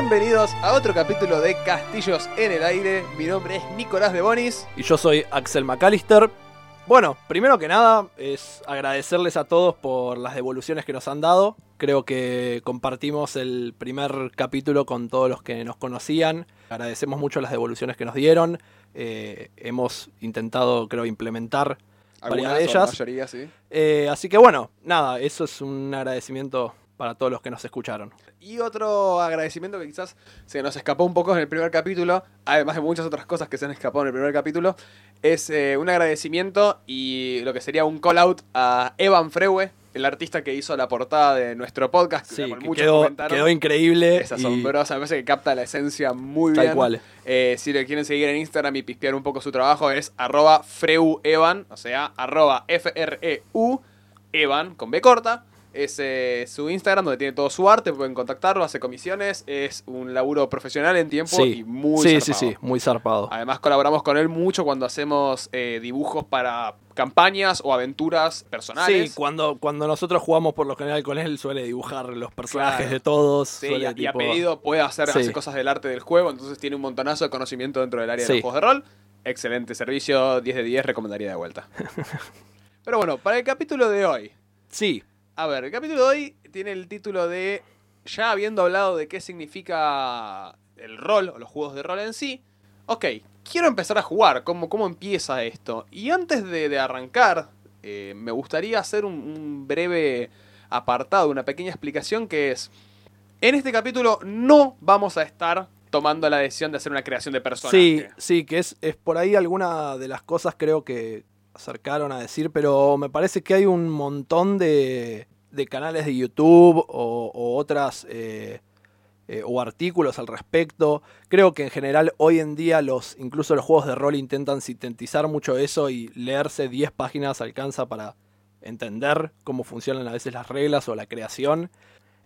Bienvenidos a otro capítulo de Castillos en el Aire. Mi nombre es Nicolás de Bonis. Y yo soy Axel McAllister. Bueno, primero que nada es agradecerles a todos por las devoluciones que nos han dado. Creo que compartimos el primer capítulo con todos los que nos conocían. Agradecemos mucho las devoluciones que nos dieron. Eh, hemos intentado, creo, implementar varias de ellas. mayoría, sí. Eh, así que bueno, nada, eso es un agradecimiento para todos los que nos escucharon. Y otro agradecimiento que quizás se nos escapó un poco en el primer capítulo, además de muchas otras cosas que se han escapado en el primer capítulo, es eh, un agradecimiento y lo que sería un call out a Evan Freue, el artista que hizo la portada de nuestro podcast, Sí, que muchos quedó, comentaron. quedó increíble. Es y asombrosa, me parece que capta la esencia muy Tal bien. cual. Eh, si le quieren seguir en Instagram y pispear un poco su trabajo es arroba freuevan, o sea, arroba F-R-E-U, Evan, con B corta. Es eh, su Instagram donde tiene todo su arte, pueden contactarlo, hace comisiones, es un laburo profesional en tiempo Sí, y muy sí, sí, zarpado. sí, muy zarpado. Además colaboramos con él mucho cuando hacemos eh, dibujos para campañas o aventuras personales. Sí, cuando, cuando nosotros jugamos por lo general con él, suele dibujar los personajes Claro. de todos. Sí, suele, y a- y a tipo- pedido puede hacer, Sí. hace cosas del arte del juego, entonces tiene un montonazo de conocimiento dentro del área de Sí. los juegos de rol. Excelente servicio, 10 de 10, recomendaría de vuelta. Pero bueno, para el capítulo de hoy. Sí, A ver, el capítulo de hoy tiene el título de, ya habiendo hablado de qué significa el rol o los juegos de rol en sí, ok, quiero empezar a jugar, ¿cómo, cómo empieza esto? Y antes de, de arrancar, eh, me gustaría hacer un, un breve apartado, una pequeña explicación que es, en este capítulo no vamos a estar tomando la decisión de hacer una creación de personaje. sí, sí, que es, es por ahí alguna de las cosas creo que acercaron a decir, pero me parece que hay un montón de, canales de YouTube o, o otras eh, eh, o artículos al respecto. Creo que en general hoy en día los incluso los juegos de rol intentan sintetizar mucho eso y leerse 10 páginas alcanza para entender cómo funcionan a veces las reglas o la creación.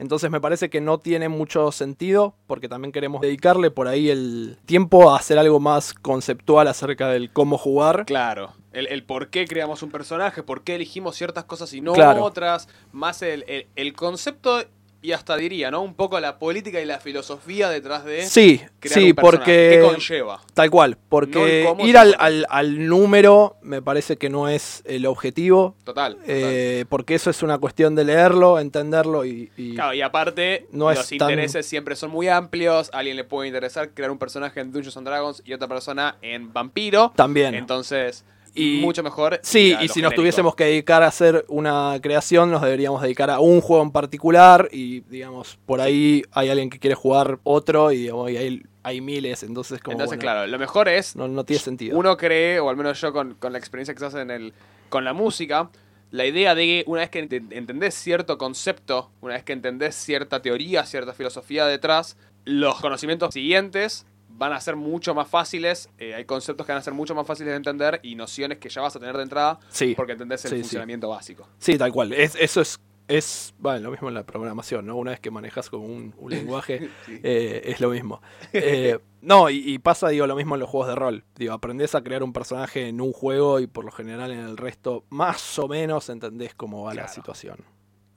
Entonces me parece que no tiene mucho sentido porque también queremos dedicarle por ahí el tiempo a hacer algo más conceptual acerca del cómo jugar. Claro, el, el por qué creamos un personaje, por qué elegimos ciertas cosas y no Claro. otras, más el, el- el concepto y hasta diría, ¿no? Un poco la política y la filosofía detrás de Sí, crear sí, un personaje. ¿Qué porque conlleva? tal cual, No porque cómo, ir al, al- al número me parece que no es el objetivo, Total. total. eh, porque eso es una cuestión de leerlo, entenderlo y, y- Claro, y aparte, no los es tan- intereses siempre son muy amplios. A alguien le puede interesar crear un personaje en Dungeons and Dragons y otra persona en Vampiro. también. Entonces, Y- mucho mejor. Sí, y si nos tuviésemos que dedicar a hacer una creación, nos deberíamos dedicar a un juego en particular y, digamos, por ahí hay alguien que quiere jugar otro y, digamos, y hay, hay miles, entonces como Entonces, bueno, claro, lo mejor es no, no tiene sentido. Uno cree, o al menos yo con, con la experiencia que se hace en el, con la música, la idea de que una vez que ent- entendés cierto concepto, una vez que entendés cierta teoría, cierta filosofía detrás, los conocimientos siguientes van a ser mucho más fáciles, eh, hay conceptos que van a ser mucho más fáciles de entender y nociones que ya vas a tener de entrada Sí, porque entendés el Sí, sí. funcionamiento básico. sí, tal cual. Es, eso es, es bueno, lo mismo en la programación, ¿no? Una vez que manejas como un, un lenguaje, eh, es lo mismo. Eh, no, y, y pasa, digo, lo mismo en los juegos de rol. Digo, aprendés a crear un personaje en un juego y por lo general en el resto más o menos entendés cómo va la situación.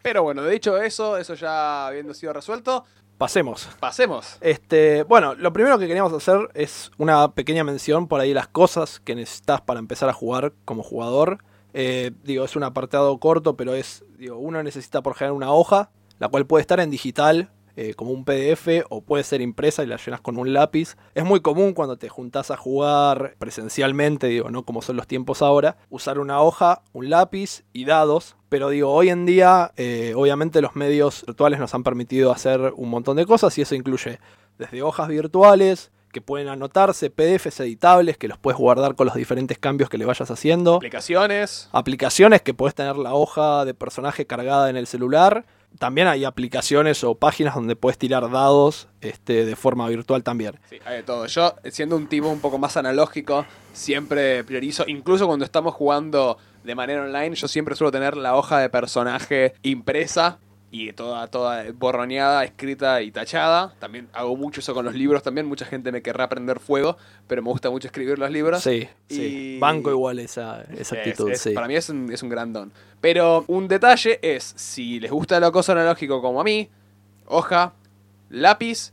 Pero bueno, de hecho eso, eso ya habiendo sido resuelto, Pasemos. pasemos. Este, bueno, lo primero que queríamos hacer es una pequeña mención por ahí las cosas que necesitas para empezar a jugar como jugador. Eh, digo, es un apartado corto, pero es, digo, uno necesita por general una hoja, la cual puede estar en digital, eh, como un PDF, o puede ser impresa y la llenas con un lápiz. Es muy común cuando te juntás a jugar presencialmente, digo, no como son los tiempos ahora, usar una hoja, un lápiz y dados. Pero digo, hoy en día, eh, obviamente los medios virtuales nos han permitido hacer un montón de cosas y eso incluye desde hojas virtuales que pueden anotarse, PDFs editables que los puedes guardar con los diferentes cambios que le vayas haciendo, Aplicaciones. aplicaciones que puedes tener la hoja de personaje cargada en el celular. También hay aplicaciones o páginas donde puedes tirar dados este, de forma virtual también. Sí, hay de todo. Yo, siendo un tipo un poco más analógico, siempre priorizo, incluso cuando estamos jugando de manera online, yo siempre suelo tener la hoja de personaje impresa y toda, toda borroneada, escrita y tachada. También hago mucho eso con los libros también. Mucha gente me querrá prender fuego, pero me gusta mucho escribir los libros. Sí, sí. Banco igual esa, esa Es- actitud, es- sí. Para mí es un, es un gran don. Pero un detalle es, si les gusta lo cosa analógico como a mí, hoja, lápiz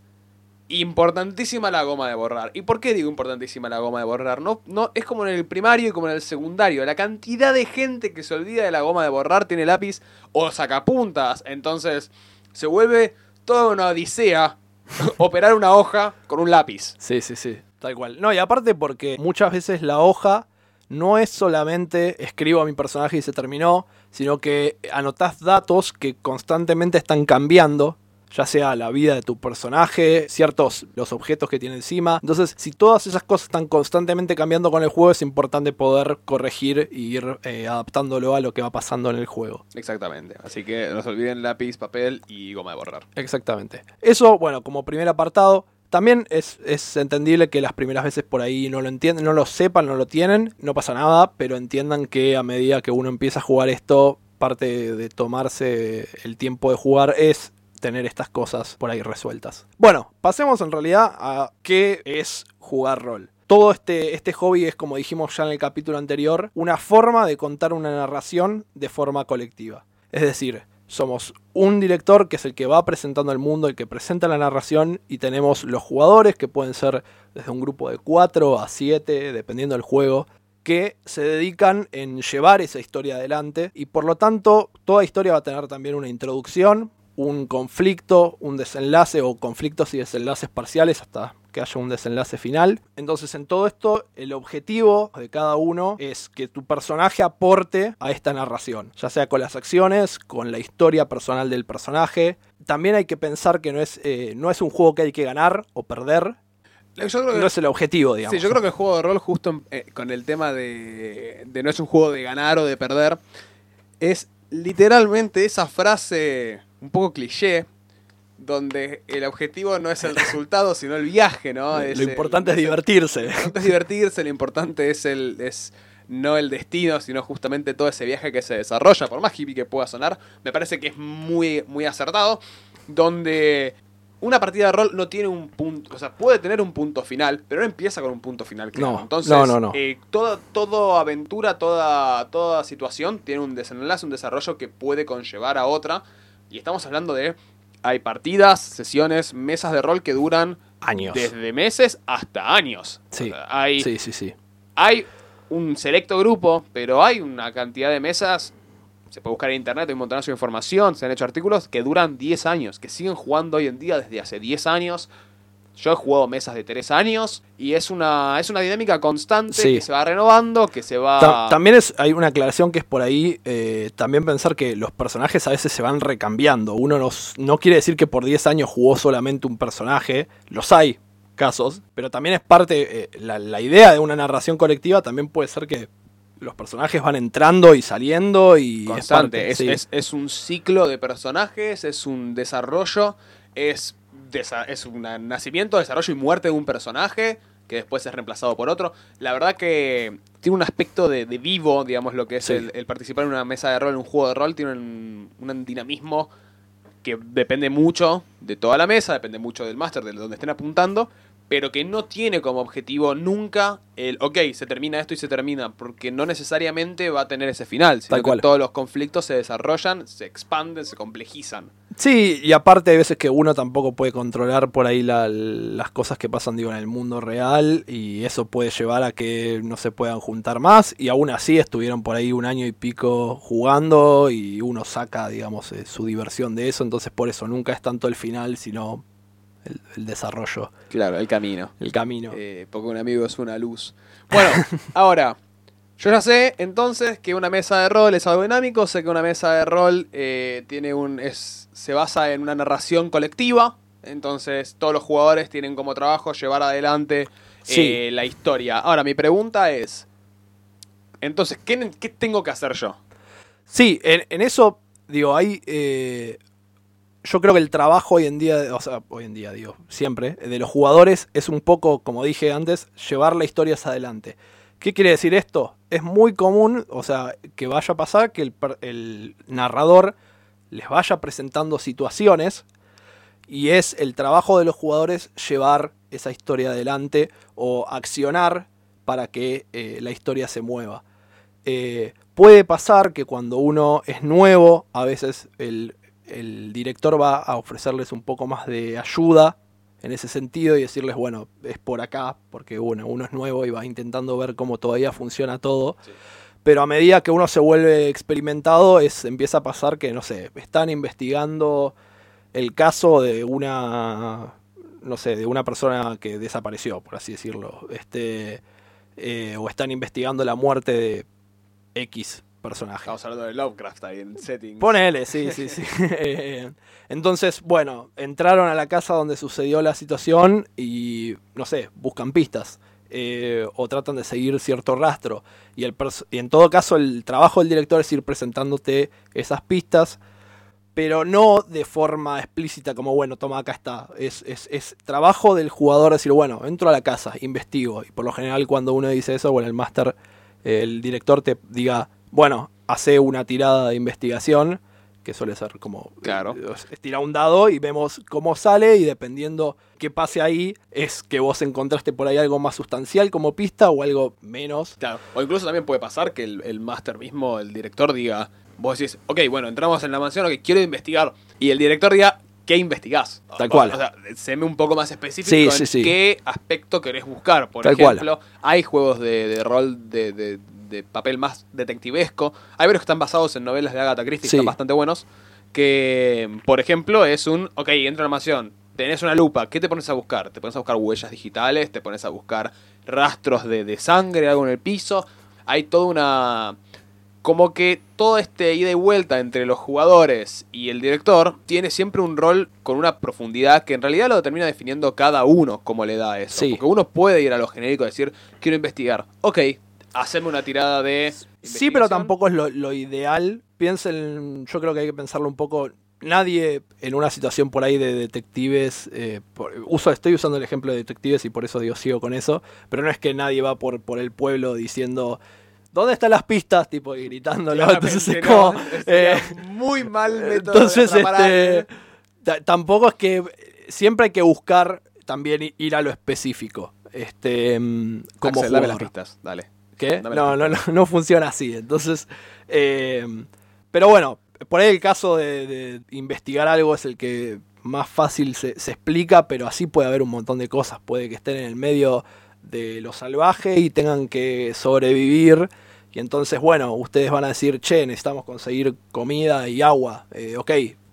Importantísima la goma de borrar. ¿Y por qué digo importantísima la goma de borrar? No, no, es como en el primario y como en el secundario. La cantidad de gente que se olvida de la goma de borrar tiene lápiz o sacapuntas. Entonces se vuelve toda una odisea operar una hoja con un lápiz. Sí, sí, sí, tal cual. No, y aparte porque muchas veces la hoja no es solamente escribo a mi personaje y se terminó, sino que anotás datos que constantemente están cambiando ya sea la vida de tu personaje, ciertos los objetos que tiene encima. Entonces, si todas esas cosas están constantemente cambiando con el juego, es importante poder corregir e ir eh, adaptándolo a lo que va pasando en el juego. Exactamente. Así que no se olviden lápiz, papel y goma de borrar. Exactamente. Eso, bueno, como primer apartado. También es, es, entendible que las primeras veces por ahí no lo entienden, no lo sepan, no lo tienen, no pasa nada, pero entiendan que a medida que uno empieza a jugar esto, parte de tomarse el tiempo de jugar es tener estas cosas por ahí resueltas. Bueno, pasemos en realidad a qué es jugar rol. Todo este, este hobby es, como dijimos ya en el capítulo anterior, una forma de contar una narración de forma colectiva. Es decir, somos un director que es el que va presentando el mundo, el que presenta la narración y tenemos los jugadores que pueden ser desde un grupo de 4 a 7, dependiendo del juego, que se dedican en llevar esa historia adelante y por lo tanto toda historia va a tener también una introducción, un conflicto, un desenlace o conflictos y desenlaces parciales hasta que haya un desenlace final. Entonces en todo esto el objetivo de cada uno es que tu personaje aporte a esta narración, ya sea con las acciones, con la historia personal del personaje. También hay que pensar que no es, eh, no es un juego que hay que ganar o perder. no es el objetivo, digamos. Sí, yo creo que el juego de rol, justo eh, con el tema de, de no es un juego de ganar o de perder, es literalmente esa frase un poco cliché, donde el objetivo no es el resultado, sino el viaje, ¿no? lo importante es, divertirse. Lo importante es divertirse, lo importante es el es no el destino, sino justamente todo ese viaje que se desarrolla, por más hippie que pueda sonar, me parece que es muy, muy acertado, donde una partida de rol no tiene un punto, o sea, puede tener un punto final, pero no empieza con un punto final claro. No, Entonces, no, no, no. Eh, toda, aventura, toda, toda situación tiene un desenlace, un desarrollo que puede conllevar a otra. Y estamos hablando de. Hay partidas, sesiones, mesas de rol que duran. Años. Desde meses hasta años. Sí. hay, sí, sí, sí. Hay un selecto grupo, pero hay una cantidad de mesas se puede buscar en internet, hay un montonazo de información, se han hecho artículos que duran 10 años, que siguen jugando hoy en día desde hace 10 años. Yo he jugado mesas de 3 años y es una, es una dinámica constante que se va renovando, que se va... también es, hay una aclaración que es por ahí, eh, también pensar que los personajes a veces se van recambiando. Uno nos, no quiere decir que por 10 años jugó solamente un personaje, los hay casos, pero también es parte, eh, la, la idea de una narración colectiva también puede ser que los personajes van entrando y saliendo y... Constante, es, un ciclo de personajes, es un desarrollo, es, es un nacimiento, desarrollo y muerte de un personaje que después es reemplazado por otro. La verdad que tiene un aspecto de, vivo, digamos, lo que es el, participar en una mesa de rol, en un juego de rol, tiene un, un dinamismo que depende mucho de toda la mesa, depende mucho del máster, de donde estén apuntando, pero que no tiene como objetivo nunca el, ok, se termina esto y se termina, porque no necesariamente va a tener ese final, sino que todos los conflictos se desarrollan, se expanden, se complejizan. Sí, y aparte hay veces que uno tampoco puede controlar por ahí las cosas que pasan digo, en el mundo real y eso puede llevar a que no se puedan juntar más y aún así estuvieron por ahí un año y pico jugando y uno saca, digamos, eh, su diversión de eso, entonces por eso nunca es tanto el final, sino el, desarrollo. Claro, el camino. El camino. Eh, porque un amigo es una luz. Bueno, ahora, yo ya sé entonces que una mesa de rol es algo dinámico, sé que una mesa de rol eh, tiene un, es, se basa en una narración colectiva, entonces todos los jugadores tienen como trabajo llevar adelante eh, la historia. Ahora, mi pregunta es, entonces, ¿qué, tengo que hacer yo? Sí, en, en eso, digo, hay yo creo que el trabajo hoy en día, o sea, hoy en día, digo, siempre, de los jugadores es un poco, como dije antes, llevar la historia hacia adelante. ¿Qué quiere decir esto? Es muy común, o sea, que vaya a pasar que el, narrador les vaya presentando situaciones y es el trabajo de los jugadores llevar esa historia adelante o accionar para que eh, la historia se mueva. Eh, puede pasar que cuando uno es nuevo, a veces el, el director va a ofrecerles un poco más de ayuda en ese sentido y decirles, bueno, es por acá, porque bueno, uno es nuevo y va intentando ver cómo todavía funciona todo. Sí. Pero a medida que uno se vuelve experimentado, es, empieza a pasar que, no sé, están investigando el caso de una, no sé, de una persona que desapareció, por así decirlo. Este, eh, o están investigando la muerte de X personaje. Estamos hablando de Lovecraft ahí en settings. Ponele, sí, sí, sí. Eh, Entonces, bueno, entraron a la casa donde sucedió la situación y, no sé, buscan pistas. eh, o tratan de seguir cierto rastro. Y, el y en todo caso, el trabajo del director es ir presentándote esas pistas, pero no de forma explícita, como bueno, toma, acá está. Es, es, es trabajo del jugador decir, bueno, entro a la casa, investigo. Y por lo general, cuando uno dice eso, bueno, el máster, eh, el director te diga, bueno, hace una tirada de investigación, que suele ser como Claro. eh, es tirar un dado y vemos cómo sale y dependiendo qué pase ahí, es que vos encontraste por ahí algo más sustancial como pista o algo menos. Claro. O incluso también puede pasar que el, el máster mismo, el director, diga, vos decís, ok, bueno, entramos en la mansión, ok, quiero investigar. Y el director diga, ¿qué investigás? Tal cual. O sea, séme un poco más específico Sí, en sí, sí. qué aspecto querés buscar. Por Tal cual. ejemplo, hay juegos de, de rol de, de- de papel más detectivesco. Hay varios que están basados en novelas de Agatha Christie, Sí. que están bastante buenos. Que, por ejemplo, es un, ok, entra la mansión, tenés una lupa, ¿qué te pones a buscar? Te pones a buscar huellas digitales, te pones a buscar rastros de, de sangre, algo en el piso. Hay toda una... Como que todo este ida y vuelta entre los jugadores y el director tiene siempre un rol con una profundidad que en realidad lo termina definiendo cada uno como le da eso. Sí. Porque uno puede ir a lo genérico y decir, quiero investigar. Ok, haceme una tirada de... Sí, pero tampoco es lo, lo ideal. Piensen, yo creo que hay que pensarlo un poco. Nadie en una situación por ahí de detectives, eh, por- uso, estoy usando el ejemplo de detectives y por eso digo sigo con eso, pero no es que nadie va por, por el pueblo diciendo, ¿dónde están las pistas? Tipo, y gritándolo. Entonces es como... no, eh, muy mal método Entonces, este, tampoco es que siempre hay que buscar también ir a lo específico. Este, mm, como Axel, dame las pistas, dale. No, no, no, no funciona así. Entonces, eh, pero bueno, por ahí el caso de, de investigar algo es el que más fácil se, se explica, pero así puede haber un montón de cosas. Puede que estén en el medio de lo salvaje y tengan que sobrevivir. Y entonces, bueno, ustedes van a decir, che, necesitamos conseguir comida y agua. Eh, ok,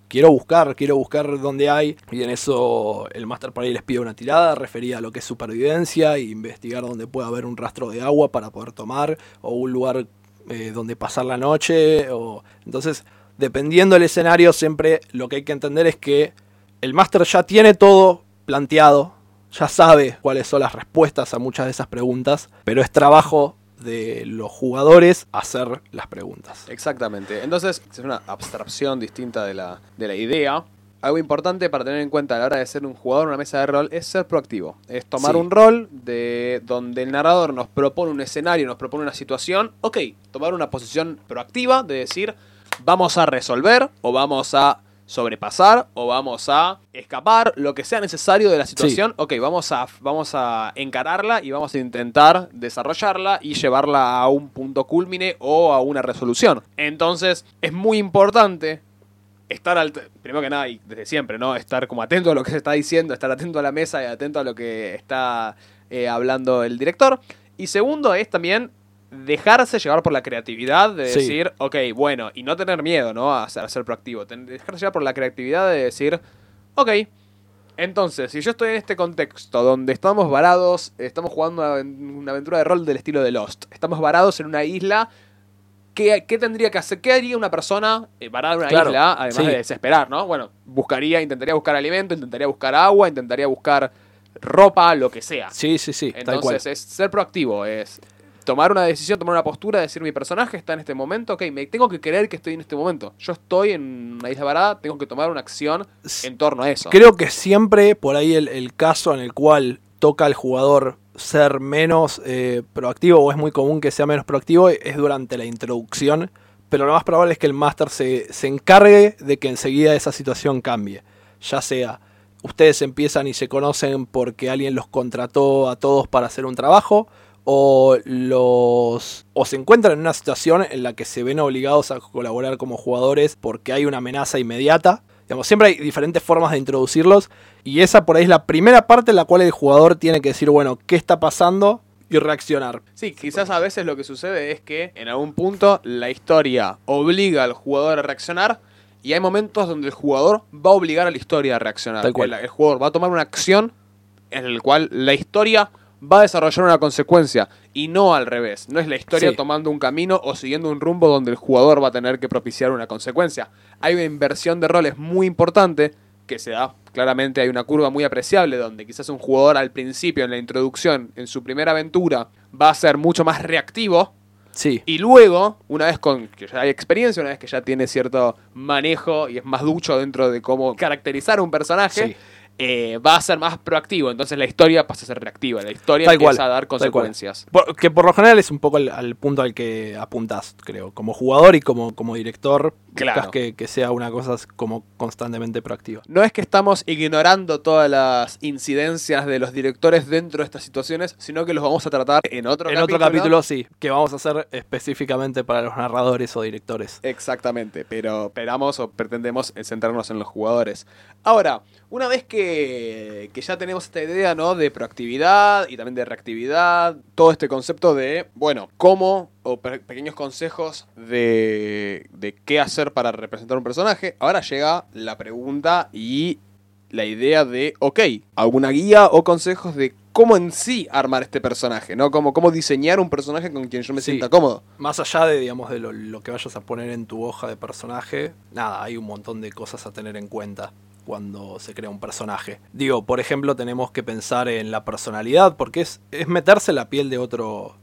quiero buscar, quiero buscar dónde hay. Y en eso el Master ahí les pide una tirada referida a lo que es supervivencia e investigar dónde puede haber un rastro de agua para poder tomar o un lugar eh, donde pasar la noche. O... Entonces, dependiendo del escenario, siempre lo que hay que entender es que el Master ya tiene todo planteado, ya sabe cuáles son las respuestas a muchas de esas preguntas, pero es trabajo de los jugadores hacer las preguntas. Exactamente. Entonces, es una abstracción distinta de la, de la idea. Algo importante para tener en cuenta a la hora de ser un jugador en una mesa de rol es ser proactivo. Es tomar Sí. un rol de donde el narrador nos propone un escenario, nos propone una situación. Ok, tomar una posición proactiva de decir, vamos a resolver o vamos a sobrepasar o vamos a escapar, lo que sea necesario de la situación. Ok, vamos a, vamos a encararla y vamos a intentar desarrollarla y llevarla a un punto culmine o a una resolución. Entonces, es muy importante estar al primero que nada y desde siempre, ¿no? Estar como atento a lo que se está diciendo, estar atento a la mesa y atento a lo que está eh, hablando el director. Y segundo es también dejarse llevar por la creatividad de Sí. decir, ok, bueno, y no tener miedo, ¿no? A ser, a ser proactivo. Ten- dejarse llevar por la creatividad de decir, ok, entonces, si yo estoy en este contexto donde estamos varados, estamos jugando una, aven- una aventura de rol del estilo de Lost, estamos varados en una isla, ¿qué, qué tendría que hacer? ¿Qué haría una persona eh, varada en una Claro, isla, además sí. de desesperar, ¿no? Bueno, buscaría, intentaría buscar alimento, intentaría buscar agua, intentaría buscar ropa, lo que sea. Sí, sí, sí, tal cual. Entonces, es ser proactivo, es tomar una decisión, tomar una postura, decir mi personaje está en este momento, ok, me tengo que creer que estoy en este momento. Yo estoy en una isla varada, tengo que tomar una acción en torno a eso. Creo que siempre por ahí el, el caso en el cual toca al jugador ser menos eh, proactivo o es muy común que sea menos proactivo es durante la introducción, pero lo más probable es que el máster se, se encargue de que enseguida esa situación cambie, ya sea ustedes empiezan y se conocen porque alguien los contrató a todos para hacer un trabajo o los o se encuentran en una situación en la que se ven obligados a colaborar como jugadores porque hay una amenaza inmediata Digamos, siempre hay diferentes formas de introducirlos y esa por ahí es la primera parte en la cual el jugador tiene que decir, bueno, ¿qué está pasando? y reaccionar. Sí, quizás a veces lo que sucede es que en algún punto la historia obliga al jugador a reaccionar y hay momentos donde el jugador va a obligar a la historia a reaccionar. Tal cual. El, el jugador va a tomar una acción en la cual la historia va a desarrollar una consecuencia y no al revés. No es la historia Sí. tomando un camino o siguiendo un rumbo donde el jugador va a tener que propiciar una consecuencia. Hay una inversión de roles muy importante que se da claramente, hay una curva muy apreciable donde quizás un jugador al principio, en la introducción, en su primera aventura, va a ser mucho más reactivo Sí, y luego, una vez con que ya hay experiencia, una vez que ya tiene cierto manejo y es más ducho dentro de cómo caracterizar un personaje, Sí. Eh, va a ser más proactivo. Entonces la historia pasa a ser reactiva. La historia Tal empieza cual, a dar consecuencias. Por- que por lo general es un poco al, al punto al que apuntás, creo. Como jugador y como, como director, buscas Claro. que, que sea una cosa como constantemente proactiva. No es que estamos ignorando todas las incidencias de los directores dentro de estas situaciones, sino que los vamos a tratar en otro en capítulo. otro capítulo sí, que vamos a hacer específicamente para los narradores o directores. Exactamente, pero esperamos o pretendemos centrarnos en los jugadores. Ahora, una vez que, que ya tenemos esta idea ¿no? de proactividad y también de reactividad, todo este concepto de, bueno, cómo o pe- pequeños consejos de, de qué hacer para representar un personaje, ahora llega la pregunta y la idea de, ok, alguna guía o consejos de cómo en sí armar este personaje, ¿no? Cómo, cómo diseñar un personaje con quien yo me Sí. sienta cómodo. Más allá de, digamos, de lo, lo que vayas a poner en tu hoja de personaje, nada, hay un montón de cosas a tener en cuenta cuando se crea un personaje. Digo, por ejemplo, tenemos que pensar en la personalidad, porque es, es meterse en la piel de otro.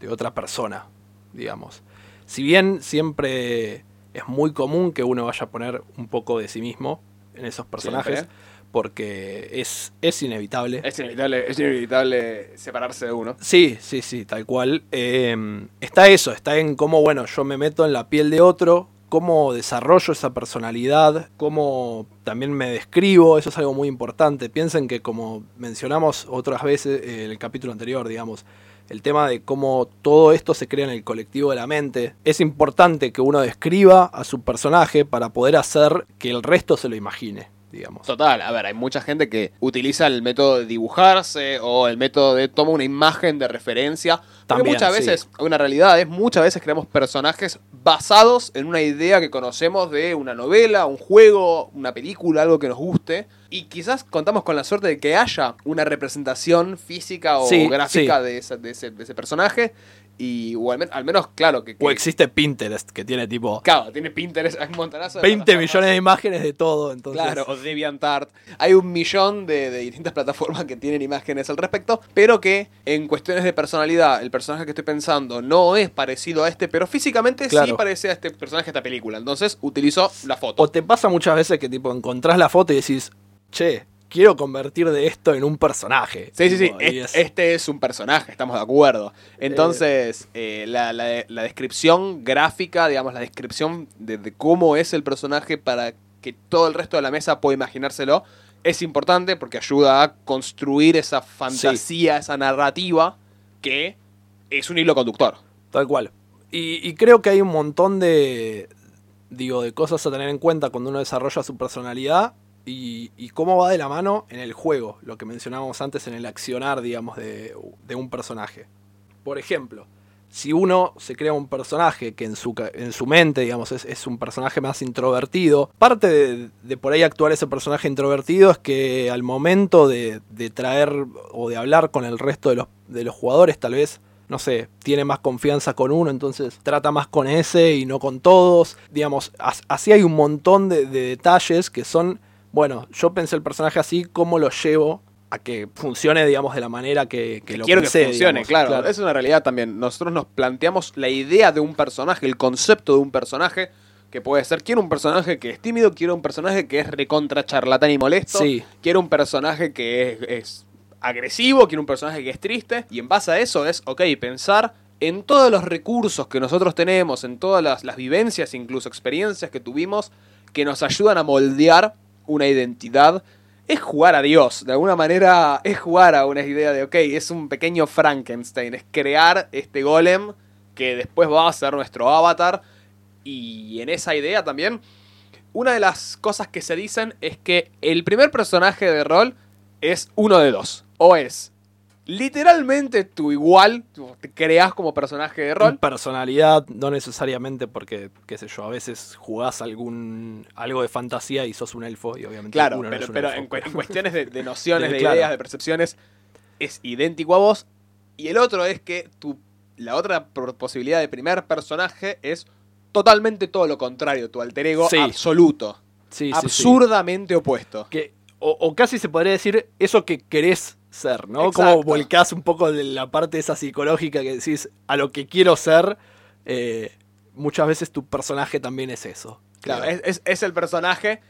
de otra persona, digamos. Si bien siempre es muy común que uno vaya a poner un poco de sí mismo en esos personajes, Siempre. porque es, es inevitable. Es inevitable, es inevitable separarse de uno. Sí, sí, sí, tal cual. Eh, está eso, está en cómo, bueno, yo me meto en la piel de otro, cómo desarrollo esa personalidad, cómo también me describo, eso es algo muy importante. Piensen que como mencionamos otras veces eh, en el capítulo anterior, digamos, el tema de cómo todo esto se crea en el colectivo de la mente, es importante que uno describa a su personaje para poder hacer que el resto se lo imagine, digamos. Total, a ver, hay mucha gente que utiliza el método de dibujarse o el método de toma una imagen de referencia. Porque También, muchas sí. veces, una realidad es, muchas veces creamos personajes basados en una idea que conocemos de una novela, un juego, una película, algo que nos guste. Y quizás contamos con la suerte de que haya una representación física o Sí, gráfica sí. de, ese, de ese- de ese personaje. Y o al, men- al menos, claro, que, que O existe Pinterest, que tiene tipo Claro, tiene Pinterest, hay un montonazo de 20 plataformas. millones de imágenes de todo, entonces... Claro, o DeviantArt. Hay un millón de, de distintas plataformas que tienen imágenes al respecto, pero que en cuestiones de personalidad, el personaje que estoy pensando no es parecido a este, pero físicamente sí parece a este personaje de esta película. Entonces utilizo la foto. O te pasa muchas veces que tipo encontrás la foto y decís, che, quiero convertir de esto en un personaje. Sí, sí, sí. Es- Este es un personaje, estamos de acuerdo. Entonces, eh, la, la- la descripción gráfica, digamos, la descripción de, de cómo es el personaje para que todo el resto de la mesa pueda imaginárselo, es importante porque ayuda a construir esa fantasía, esa narrativa que es un hilo conductor. Tal cual. Y, y creo que hay un montón de, digo, de cosas a tener en cuenta cuando uno desarrolla su personalidad y, cómo va de la mano en el juego, lo que mencionábamos antes en el accionar, digamos, de, de un personaje. Por ejemplo, si uno se crea un personaje que en su, en su mente, digamos, es, un personaje más introvertido, parte de, de por ahí actuar ese personaje introvertido es que al momento de, de traer o de hablar con el resto de los, de los jugadores, tal vez, no sé, tiene más confianza con uno, entonces trata más con ese y no con todos. Digamos, as- así hay un montón de detalles que son, bueno, yo pensé el personaje así, ¿cómo lo llevo? a que funcione, digamos, de la manera que, que lo Quiero pensé, que funcione, digamos. claro. Es una realidad también. Nosotros nos planteamos la idea de un personaje, el concepto de un personaje, que puede ser, quiero un personaje que es tímido, quiero un personaje que es recontra charlatán y molesto, Sí. quiero un personaje que es, es agresivo, quiero un personaje que es triste, y en base a eso es, ok, pensar en todos los recursos que nosotros tenemos, en todas las, las vivencias, incluso experiencias que tuvimos, que nos ayudan a moldear una identidad es jugar a Dios. De alguna manera es jugar a una idea de, ok, es un pequeño Frankenstein, es crear este golem que después va a ser nuestro avatar. Y en esa idea también una de las cosas que se dicen es que el primer personaje de rol es uno de dos. O es literalmente tu igual, te creas como personaje de rol. Personalidad, no necesariamente porque, qué sé yo, a veces jugás algún algo de fantasía y sos un elfo y obviamente Claro, uno no pero, es un pero elfo, en, cu- pero- en cuestiones de, de nociones, De- de claro. ideas, de percepciones, es idéntico a vos. Y el otro es que tu, la otra posibilidad de primer personaje es totalmente todo lo contrario, tu alter ego Sí. absoluto. Sí, sí, sí. absurdamente opuesto. Que, o, o casi se podría decir eso que querés ser, ¿no? Exacto. Como volcás un poco de la parte esa psicológica que decís a lo que quiero ser. eh, muchas veces tu personaje también es eso. Claro, creo. es, es- es el personaje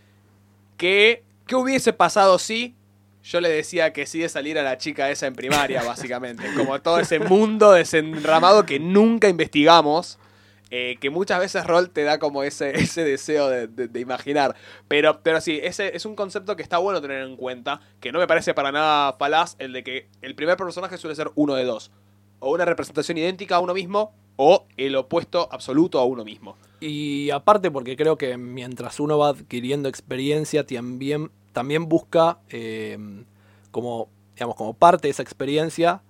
que. ¿Qué hubiese pasado si yo le decía que sí de salir a la chica esa en primaria, básicamente? Como todo ese mundo desenramado que nunca investigamos. Eh, que muchas veces rol te da como ese, ese deseo de, de- imaginar. Pero, pero sí, ese es un concepto que está bueno tener en cuenta. Que no me parece para nada falaz el de que el primer personaje suele ser uno de dos. O una representación idéntica a uno mismo. O el opuesto absoluto a uno mismo. Y aparte porque creo que mientras uno va adquiriendo experiencia, también, también busca eh, como, digamos, como parte de esa experiencia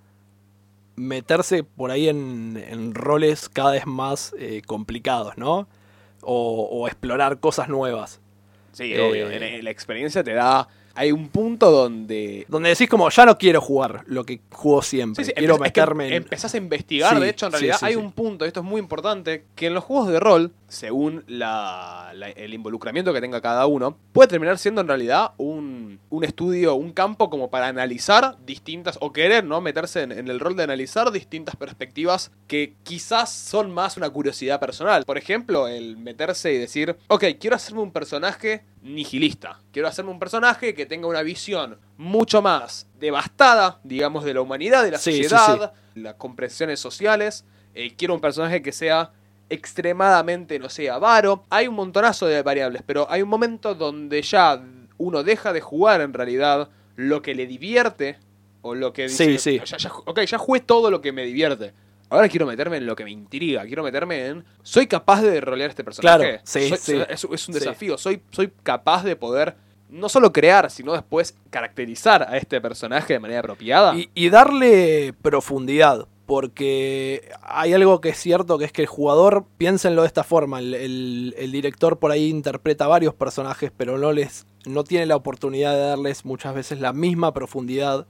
meterse por ahí en, en roles cada vez más eh, complicados, ¿no? O, o explorar cosas nuevas. Sí, Eh, obvio. En- la experiencia te da. Hay un punto donde. Donde decís como, ya no quiero jugar lo que juego siempre. Sí, sí, quiero empe- es que meterme en... empezás a investigar. Sí, de hecho, en realidad hay un punto, esto es muy importante, que en los juegos de rol, según la- la- el involucramiento que tenga cada uno, puede terminar siendo en realidad un, un estudio, un campo como para analizar distintas, o querer, ¿no? Meterse en, en el rol de analizar distintas perspectivas que quizás son más una curiosidad personal. Por ejemplo, el meterse y decir, ok, quiero hacerme un personaje nihilista. Quiero hacerme un personaje que tenga una visión mucho más devastada, digamos, de la humanidad, de la Sí, sí, sociedad, las comprensiones sociales. Eh, quiero un personaje que sea extremadamente, no sé, avaro. Hay un montonazo de variables, pero hay un momento donde ya uno deja de jugar en realidad lo que le divierte o lo que Sí, dice, sí. Ya, ya- ok, ya jugué todo lo que me divierte. Ahora quiero meterme en lo que me intriga, quiero meterme en... ¿Soy capaz de rolear este personaje? Claro, sí, Soy- sí. es, es un Sí. desafío, soy, soy capaz de poder no solo crear, sino después caracterizar a este personaje de manera apropiada. Y, y darle profundidad, porque hay algo que es cierto, que es que el jugador, piénsenlo de esta forma, el, el- el director por ahí interpreta varios personajes, pero no, les, no tiene la oportunidad de darles muchas veces la misma profundidad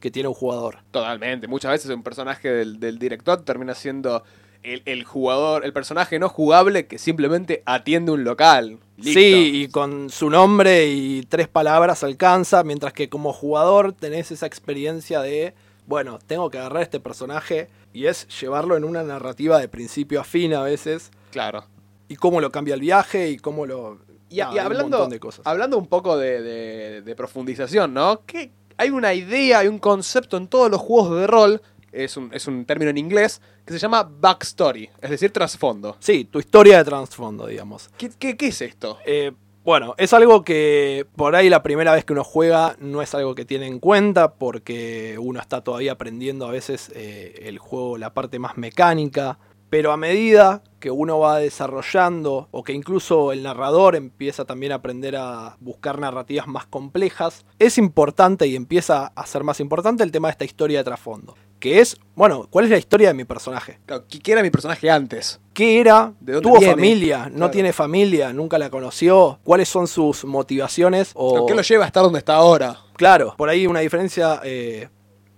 que tiene un jugador. Totalmente. Muchas veces un personaje del, del director termina siendo el, el jugador, el personaje no jugable que simplemente atiende un local. Listo. Sí, y con su nombre y tres palabras alcanza, mientras que como jugador tenés esa experiencia de, bueno, tengo que agarrar este personaje y es llevarlo en una narrativa de principio a fin a veces, Claro. y cómo lo cambia el viaje y cómo lo... Y, nada, y hay un hablando, montón de cosas. hablando un poco de, de- de profundización, ¿no? Que hay una idea, hay un concepto en todos los juegos de rol, es un, es un término en inglés, que se llama backstory, es decir, trasfondo. Sí, tu historia de trasfondo, digamos. ¿Qué, qué, qué es esto? Eh, bueno, es algo que por ahí la primera vez que uno juega no es algo que tiene en cuenta porque uno está todavía aprendiendo a veces eh, el juego, la parte más mecánica. Pero a medida que uno va desarrollando o que incluso el narrador empieza también a aprender a buscar narrativas más complejas, es importante y empieza a ser más importante el tema de esta historia de trasfondo. Que es, bueno, ¿cuál es la historia de mi personaje? Claro, ¿Qué era mi personaje antes? ¿Qué era? ¿De dónde ¿Tuvo viene? familia? ¿No Claro. tiene familia? ¿Nunca la conoció? ¿Cuáles son sus motivaciones? O, ¿Qué lo lleva a estar donde está ahora? Claro, por ahí una diferencia, eh,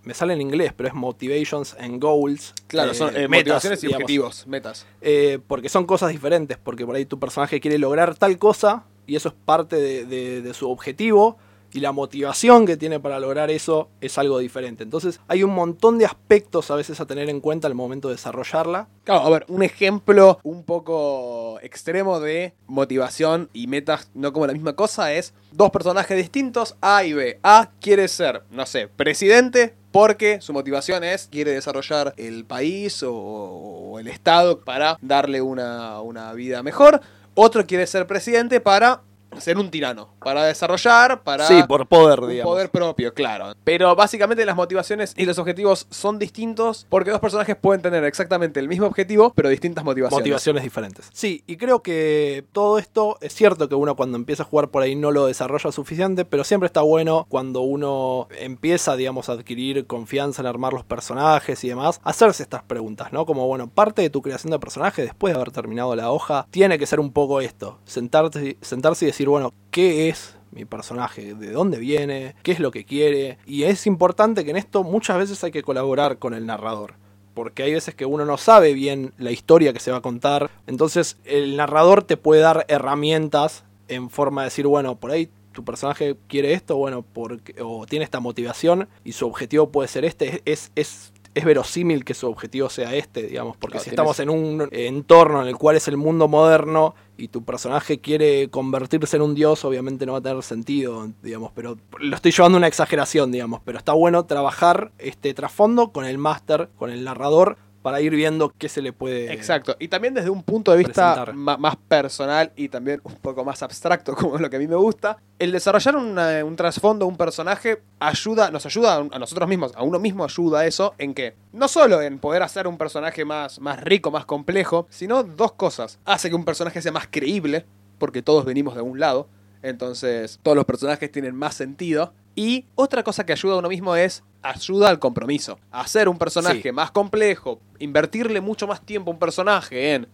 me sale en inglés, pero es motivations and goals. Claro, eh, son eh, metas, motivaciones y digamos. objetivos, metas. Eh, porque son cosas diferentes, porque por ahí tu personaje quiere lograr tal cosa y eso es parte de, de- de su objetivo y la motivación que tiene para lograr eso es algo diferente. Entonces hay un montón de aspectos a veces a tener en cuenta al momento de desarrollarla. Claro, a ver, un ejemplo un poco extremo de motivación y metas no como la misma cosa es dos personajes distintos, A y B. A quiere ser, no sé, presidente porque su motivación es, quiere desarrollar el país o, o el Estado para darle una, una vida mejor. Otro quiere ser presidente para ser un tirano, para desarrollar, para Sí, por poder, un digamos. poder propio, claro. Pero básicamente las motivaciones y los objetivos son distintos porque dos personajes pueden tener exactamente el mismo objetivo, pero distintas motivaciones. Motivaciones diferentes. Sí, y creo que todo esto es cierto que uno cuando empieza a jugar por ahí no lo desarrolla suficiente, pero siempre está bueno cuando uno empieza, digamos, a adquirir confianza en armar los personajes y demás, hacerse estas preguntas, ¿no? Como, bueno, parte de tu creación de personaje después de haber terminado la hoja, tiene que ser un poco esto, sentarse, sentarse y decir, bueno, ¿qué es mi personaje, de dónde viene, qué es lo que quiere. Y es importante que en esto muchas veces hay que colaborar con el narrador. Porque hay veces que uno no sabe bien la historia que se va a contar. Entonces el narrador te puede dar herramientas en forma de decir, bueno, por ahí tu personaje quiere esto, bueno, porque, o tiene esta motivación y su objetivo puede ser este. Es, es, es verosímil que su objetivo sea este, digamos. Porque Claro, si estamos en un entorno en el cual es el mundo moderno y tu personaje quiere convertirse en un dios, obviamente no va a tener sentido, digamos, pero lo estoy llevando a una exageración, digamos, pero está bueno trabajar este trasfondo con el máster, con el narrador, para ir viendo qué se le puede... Exacto. Y también desde un punto de vista más personal y también un poco más abstracto, como es lo que a mí me gusta, el desarrollar una- un trasfondo, un personaje, ayuda, nos ayuda a, a nosotros mismos, a uno mismo ayuda a eso, en que no solo en poder hacer un personaje más, más rico, más complejo, sino dos cosas. Hace que un personaje sea más creíble, porque todos venimos de un lado, entonces todos los personajes tienen más sentido. Y otra cosa que ayuda a uno mismo es ayuda al compromiso. Hacer un personaje Sí. más complejo, invertirle mucho más tiempo a un personaje en,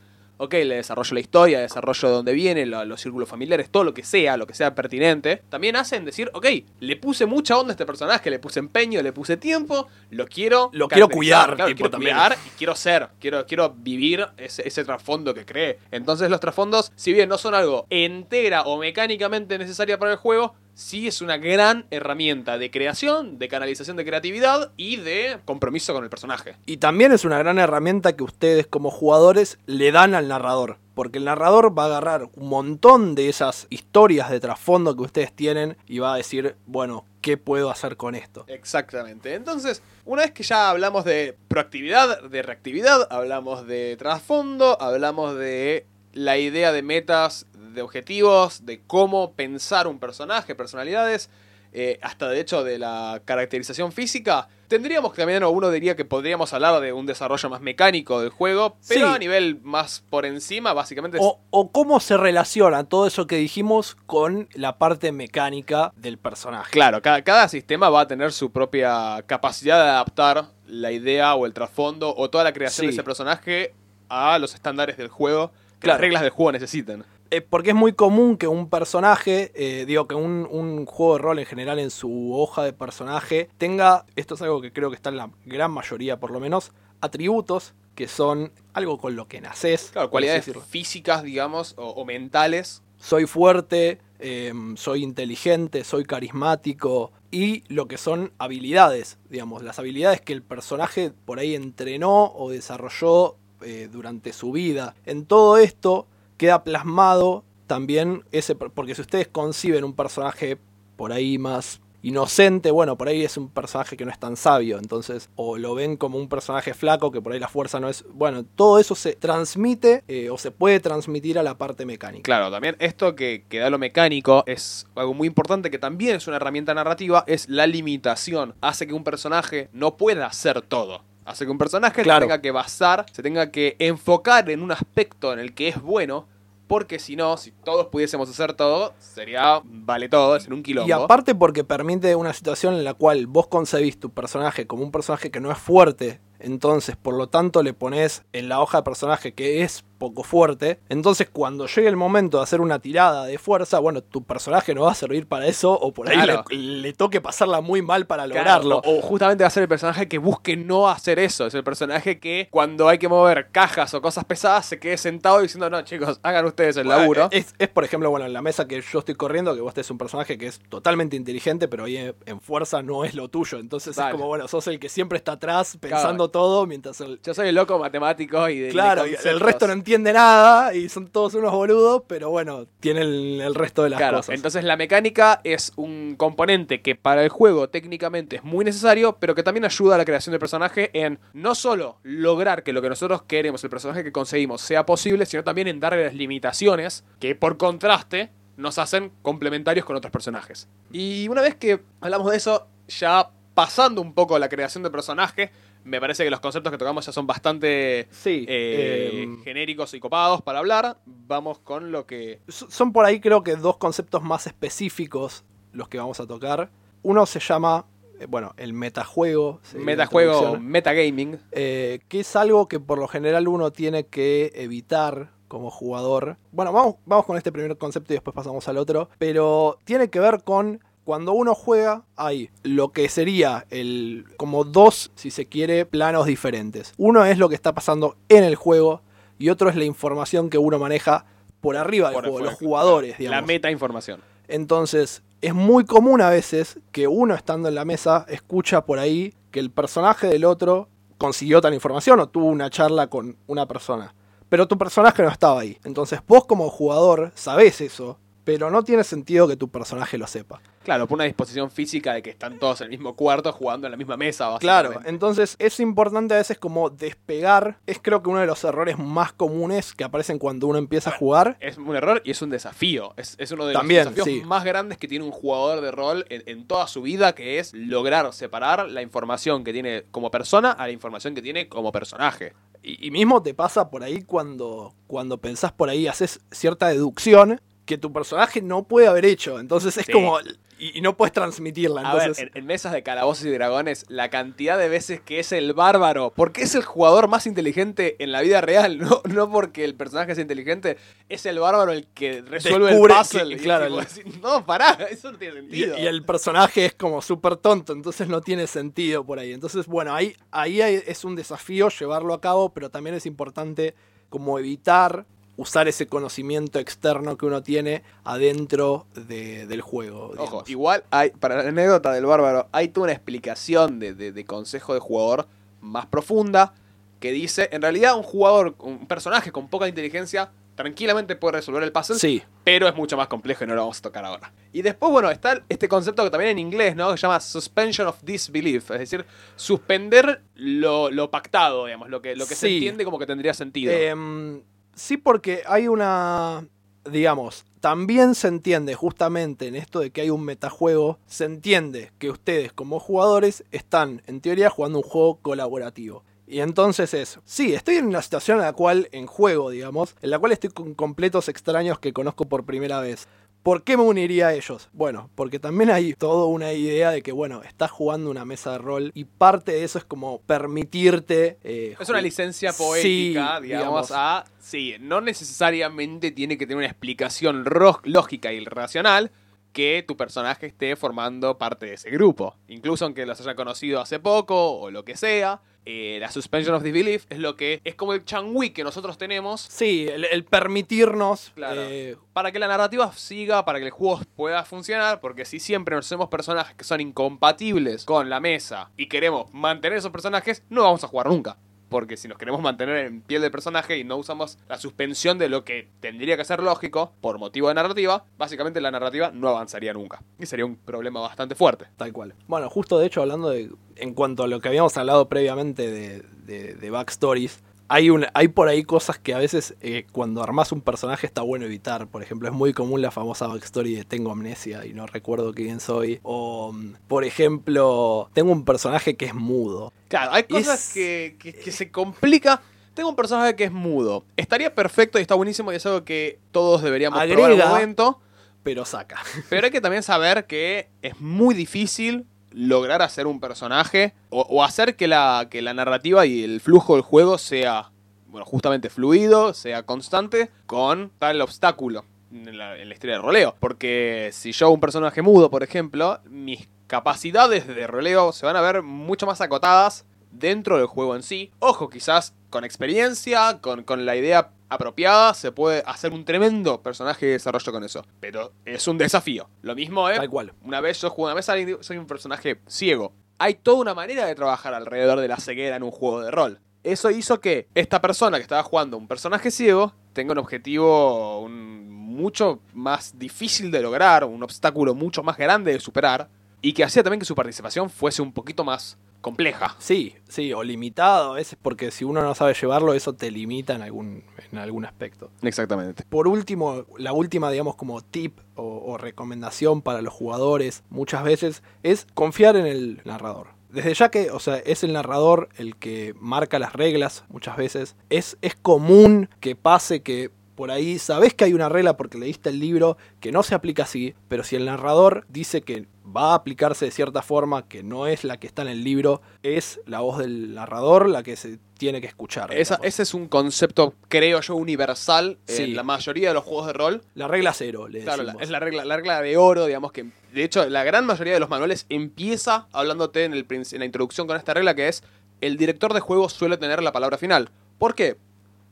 ok, le desarrollo la historia, desarrollo de dónde viene, lo- los círculos familiares, todo lo que sea, lo que sea pertinente, también hacen decir, ok, le puse mucha onda a este personaje, le puse empeño, le puse tiempo, lo quiero... Lo quiero cuidar, claro, tipo, quiero también. cuidar y quiero ser, quiero, quiero vivir ese, ese trasfondo que cree. Entonces los trasfondos, si bien no son algo entera o mecánicamente necesaria para el juego, sí es una gran herramienta de creación, de canalización de creatividad y de compromiso con el personaje. Y también es una gran herramienta que ustedes como jugadores le dan al narrador. Porque el narrador va a agarrar un montón de esas historias de trasfondo que ustedes tienen y va a decir, bueno, ¿qué puedo hacer con esto? Exactamente. Entonces, una vez que ya hablamos de proactividad, de reactividad, hablamos de trasfondo, hablamos de la idea de metas, de objetivos, de cómo pensar un personaje, personalidades, eh, hasta de hecho de la caracterización física, tendríamos que también, o uno diría que podríamos hablar de un desarrollo más mecánico del juego, pero Sí. a nivel más por encima, básicamente es O, o cómo se relaciona todo eso que dijimos con la parte mecánica del personaje. Claro, cada, cada sistema va a tener su propia capacidad de adaptar la idea o el trasfondo o toda la creación de ese personaje a los estándares del juego, que Claro. las reglas del juego necesitan. Eh, porque es muy común que un personaje, eh, digo, que un, un juego de rol en general en su hoja de personaje tenga, esto es algo que creo que está en la gran mayoría por lo menos, atributos que son algo con lo que naces. Claro, cualidades físicas, digamos, o, o mentales. Soy fuerte, eh, soy inteligente, soy carismático y lo que son habilidades, digamos, las habilidades que el personaje por ahí entrenó o desarrolló eh, durante su vida. En todo esto queda plasmado también ese, porque si ustedes conciben un personaje por ahí más inocente, bueno, por ahí es un personaje que no es tan sabio, entonces, o lo ven como un personaje flaco, que por ahí la fuerza no es, bueno, todo eso se transmite eh, o se puede transmitir a la parte mecánica. Claro, también esto que, que da lo mecánico es algo muy importante que también es una herramienta narrativa, es la limitación. Hace que un personaje no pueda hacer todo. Hace que un personaje Claro. se tenga que basar, se tenga que enfocar en un aspecto en el que es bueno, porque si no, si todos pudiésemos hacer todo, sería vale todo, es en un quilombo. Y aparte porque permite una situación en la cual vos concebís tu personaje como un personaje que no es fuerte, entonces por lo tanto le pones en la hoja de personaje que es poco fuerte, entonces cuando llegue el momento de hacer una tirada de fuerza, bueno, tu personaje no va a servir para eso o por ahí Claro. le, le toque pasarla muy mal para Claro, lograrlo. O, o justamente va a ser el personaje que busque no hacer eso. Es el personaje que cuando hay que mover cajas o cosas pesadas se quede sentado diciendo, no, chicos, hagan ustedes el Bueno, laburo. Es, es, por ejemplo, bueno, en la mesa que yo estoy corriendo, que vos tenés un personaje que es totalmente inteligente, pero ahí en, en fuerza no es lo tuyo. Entonces es como, bueno, sos el que siempre está atrás pensando todo, mientras el, Yo soy el loco matemático y de Claro, y el resto no entiende nada y son todos unos boludos, pero bueno, tiene el, el resto de las Claro, cosas. entonces la mecánica es un componente que para el juego técnicamente es muy necesario, pero que también ayuda a la creación del personaje en no solo lograr que lo que nosotros queremos, el personaje que conseguimos, sea posible, sino también en darle las limitaciones que por contraste nos hacen complementarios con otros personajes. Y una vez que hablamos de eso, ya pasando un poco la creación de personaje, me parece que los conceptos que tocamos ya son bastante Sí. eh, em, genéricos y copados para hablar. Vamos con lo que... Son por ahí creo que dos conceptos más específicos los que vamos a tocar. Uno se llama, eh, bueno, el metajuego. Metajuego, metagaming. eh, que es algo que por lo general uno tiene que evitar como jugador. Bueno, vamos, vamos con este primer concepto y después pasamos al otro. Pero tiene que ver con cuando uno juega, hay lo que sería el como dos, si se quiere, planos diferentes. Uno es lo que está pasando en el juego y otro es la información que uno maneja por arriba del Por- juego, los jugadores, La digamos. meta información. Entonces, es muy común a veces que uno estando en la mesa escucha por ahí que el personaje del otro consiguió tal información o tuvo una charla con una persona. Pero tu personaje no estaba ahí. Entonces vos como jugador sabés eso, pero no tiene sentido que tu personaje lo sepa. Claro, por una disposición física de que están todos en el mismo cuarto jugando en la misma mesa. Claro, entonces es importante a veces como despegar. Es creo que uno de los errores más comunes que aparecen cuando uno empieza a jugar. Es un error y es un desafío. Es, es uno de También, los desafíos sí. más grandes que tiene un jugador de rol en, en toda su vida, que es lograr separar la información que tiene como persona a la información que tiene como personaje. Y, y mismo te pasa por ahí cuando, cuando pensás por ahí, haces cierta deducción que tu personaje no puede haber hecho. Entonces es Sí. como. Y, y no puedes transmitirla. A ver, Entonces, en, en mesas de calabozos y dragones, la cantidad de veces que es el bárbaro, porque es el jugador más inteligente en la vida real, no, no porque el personaje es inteligente, es el bárbaro el que resuelve Descubre el puzzle. que- y claro, el- no, pará, eso no tiene y, sentido. y el personaje es como súper tonto, entonces no tiene sentido por ahí. Entonces, bueno, ahí, ahí es un desafío llevarlo a cabo, pero también es importante como evitar usar ese conocimiento externo que uno tiene adentro de- del juego. Ojo, igual hay, para la anécdota del bárbaro, hay toda una explicación de, de- de consejo de jugador más profunda que dice, en realidad un jugador, un personaje con poca inteligencia, tranquilamente puede resolver el puzzle, Sí, pero es mucho más complejo y no lo vamos a tocar ahora. Y después, bueno, está este concepto que también en inglés, ¿no? Que se llama suspension of disbelief, es decir, suspender lo, lo pactado, digamos, lo que, lo que se entiende como que tendría sentido. Em, sí, porque hay una. Digamos, también se entiende justamente en esto de que hay un metajuego, se entiende que ustedes como jugadores están en teoría jugando un juego colaborativo. Y entonces es, sí, estoy en una situación en la cual, en juego, digamos, en la cual estoy con completos extraños que conozco por primera vez. ¿Por qué me uniría a ellos? Bueno, porque también hay toda una idea de que, bueno, estás jugando una mesa de rol y parte de eso es como permitirte... eh, Es una licencia Sí, poética, digamos, digamos. a... Sí, no necesariamente tiene que tener una explicación lógica y racional que tu personaje esté formando parte de ese grupo. Incluso aunque los haya conocido hace poco o lo que sea, eh, la suspension of disbelief es lo que... Es como el changui que nosotros tenemos Sí, el, el permitirnos... Claro. eh, para que la narrativa siga, para que el juego pueda funcionar, porque si siempre nos hacemos personajes que son incompatibles con la mesa y queremos mantener esos personajes, no vamos a jugar nunca. Porque si nos queremos mantener en piel del personaje y no usamos la suspensión de lo que tendría que ser lógico por motivo de narrativa, básicamente la narrativa no avanzaría nunca. Y sería un problema bastante fuerte. tal cual. Bueno, justo de hecho hablando de... En cuanto a lo que habíamos hablado previamente de, de- de backstories, hay, un, hay por ahí cosas que a veces eh, cuando armas un personaje está bueno evitar. Por ejemplo, es muy común la famosa backstory de tengo amnesia y no recuerdo quién soy. O, mm, por ejemplo, tengo un personaje que es mudo. Claro, hay cosas Es- que, que- que se complica. Tengo un personaje que es mudo. Estaría perfecto y está buenísimo y es algo que todos deberíamos probar en Agrega- un momento. Pero saca. Pero hay que también saber que es muy difícil lograr hacer un personaje o, hacer que la, que la narrativa y el flujo del juego sea, bueno, justamente fluido, sea constante con tal obstáculo en la, en la historia de roleo. Porque si yo un personaje mudo, por ejemplo, mis capacidades de roleo se van a ver mucho más acotadas dentro del juego en sí. Ojo, quizás con experiencia, con, con la idea apropiada, se puede hacer un tremendo personaje de desarrollo con eso. Pero es un desafío. Lo mismo es, Tal cual. una vez yo juego una mesa soy un personaje ciego. Hay toda una manera de trabajar alrededor de la ceguera en un juego de rol. Eso hizo que esta persona que estaba jugando un personaje ciego tenga un objetivo un- mucho más difícil de lograr, un obstáculo mucho más grande de superar, y que hacía también que su participación fuese un poquito más compleja. Sí, sí, o limitado a veces, porque si uno no sabe llevarlo, eso te limita en algún, en algún aspecto. Exactamente. Por último, la última, digamos, como tip o, o recomendación para los jugadores muchas veces es confiar en el narrador. Desde ya que, o sea, es el narrador el que marca las reglas muchas veces, es, es común que pase que por ahí sabes que hay una regla porque leíste el libro que no se aplica así, pero si el narrador dice que va a aplicarse de cierta forma que no es la que está en el libro, es la voz del narrador la que se tiene que escuchar. Esa- ese es un concepto, creo yo, universal Sí. en la mayoría de los juegos de rol. La regla cero, le Claro, la- decimos. es la regla, la regla de oro, digamos que. De hecho, la gran mayoría de los manuales empieza hablándote en, el, en la introducción con esta regla que es el director de juego suele tener la palabra final. ¿Por qué?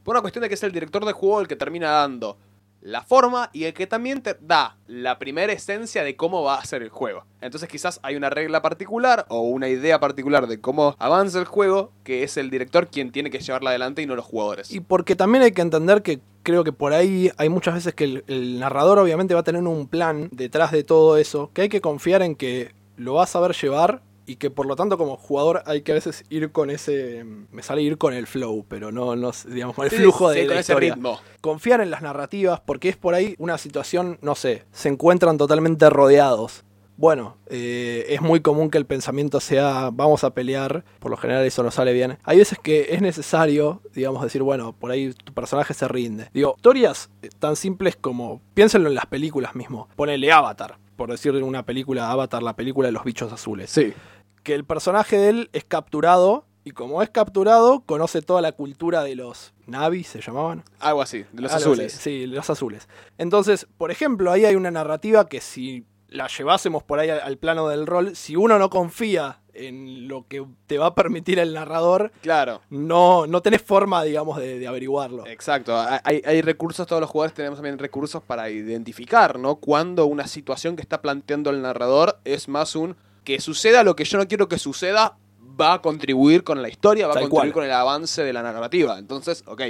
Por una cuestión de que es el director de juego el que termina dando la forma y el que también te da la primera esencia de cómo va a ser el juego. Entonces quizás hay una regla particular o una idea particular de cómo avanza el juego que es el director quien tiene que llevarla adelante y no los jugadores. Y porque también hay que entender que creo que por ahí hay muchas veces que el, narrador obviamente va a tener un plan detrás de todo eso, que hay que confiar en que lo va a saber llevar y que por lo tanto como jugador hay que a veces ir con ese... Me sale ir con el flow, pero no, no digamos, con el Sí, flujo de sí, con la ese historia. ritmo. Confiar en las narrativas porque es por ahí una situación, no sé, se encuentran totalmente rodeados. Bueno, eh, es muy común que el pensamiento sea vamos a pelear, por lo general eso no sale bien. Hay veces que es necesario, digamos, decir, bueno, por ahí tu personaje se rinde. Digo, historias eh, tan simples como, piénsenlo en las películas mismo, ponele Avatar, por decir una película Avatar, la película de los bichos azules Sí. Que el personaje de él es capturado y como es capturado conoce toda la cultura de los Navi, se llamaban. Algo así, de los Algo azules. así, Sí, los azules. Entonces, por ejemplo, ahí hay una narrativa que si la llevásemos por ahí al, plano del rol, si uno no confía en lo que te va a permitir el narrador, Claro. no, no tenés forma, digamos, de, de averiguarlo. Exacto, hay, hay recursos, todos los jugadores tenemos también recursos para identificar, ¿no? Cuando una situación que está planteando el narrador es más un que suceda lo que yo no quiero que suceda, va a contribuir con la historia, va Tal a contribuir cual. con el avance de la narrativa. Entonces, ok,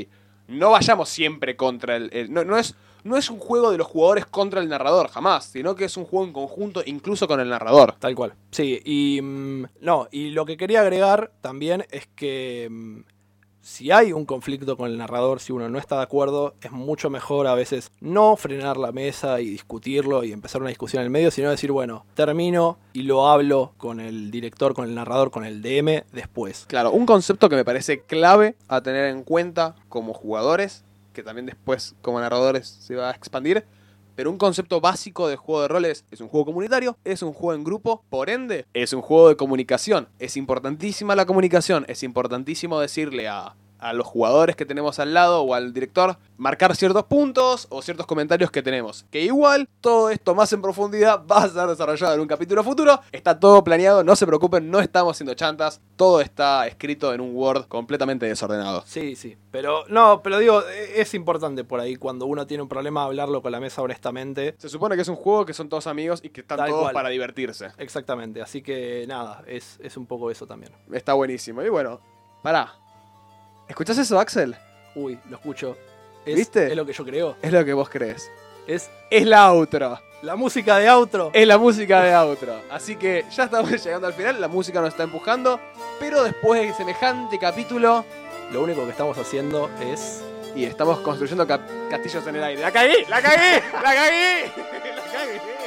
no vayamos siempre contra el... el- no, no es, no es un juego de los jugadores contra el narrador, jamás, sino que es un juego en conjunto incluso con el narrador. Tal cual. Sí, y mm, no, y lo que quería agregar también es que mm, si hay un conflicto con el narrador, si uno no está de acuerdo, es mucho mejor a veces no frenar la mesa y discutirlo y empezar una discusión en el medio, sino decir, bueno, termino y lo hablo con el director, con el narrador, con el DM después. Claro, un concepto que me parece clave a tener en cuenta como jugadores, que también después como narradores se va a expandir, pero un concepto básico de juego de roles es un juego comunitario, es un juego en grupo, por ende es un juego de comunicación. Es importantísima la comunicación, es importantísimo decirle a, a los jugadores que tenemos al lado o al director marcar ciertos puntos o ciertos comentarios que tenemos. Que igual todo esto más en profundidad va a ser desarrollado en un capítulo futuro. Está todo planeado, no se preocupen, no estamos siendo chantas. Todo está escrito en un Word completamente desordenado. Sí, sí. Pero no, pero digo, e- es importante por ahí cuando uno tiene un problema hablarlo con la mesa honestamente. Se supone que es un juego que son todos amigos y que están Tal todos cual. para divertirse. Exactamente. Así que nada, es, es un poco eso también. Está buenísimo. Y bueno, pará. ¿Escuchás eso, Axel? Uy, lo escucho. Es, ¿Viste? Es lo que yo creo. Es lo que vos crees. Es Es la outro. la música de outro. Es la música de outro. Así que ya estamos llegando al final. La música nos está empujando. Pero después de semejante capítulo. Lo único que estamos haciendo es. Y estamos construyendo castillos en el aire. ¡La cagué! ¡La cagué! ¡La cagué! ¡La cagué!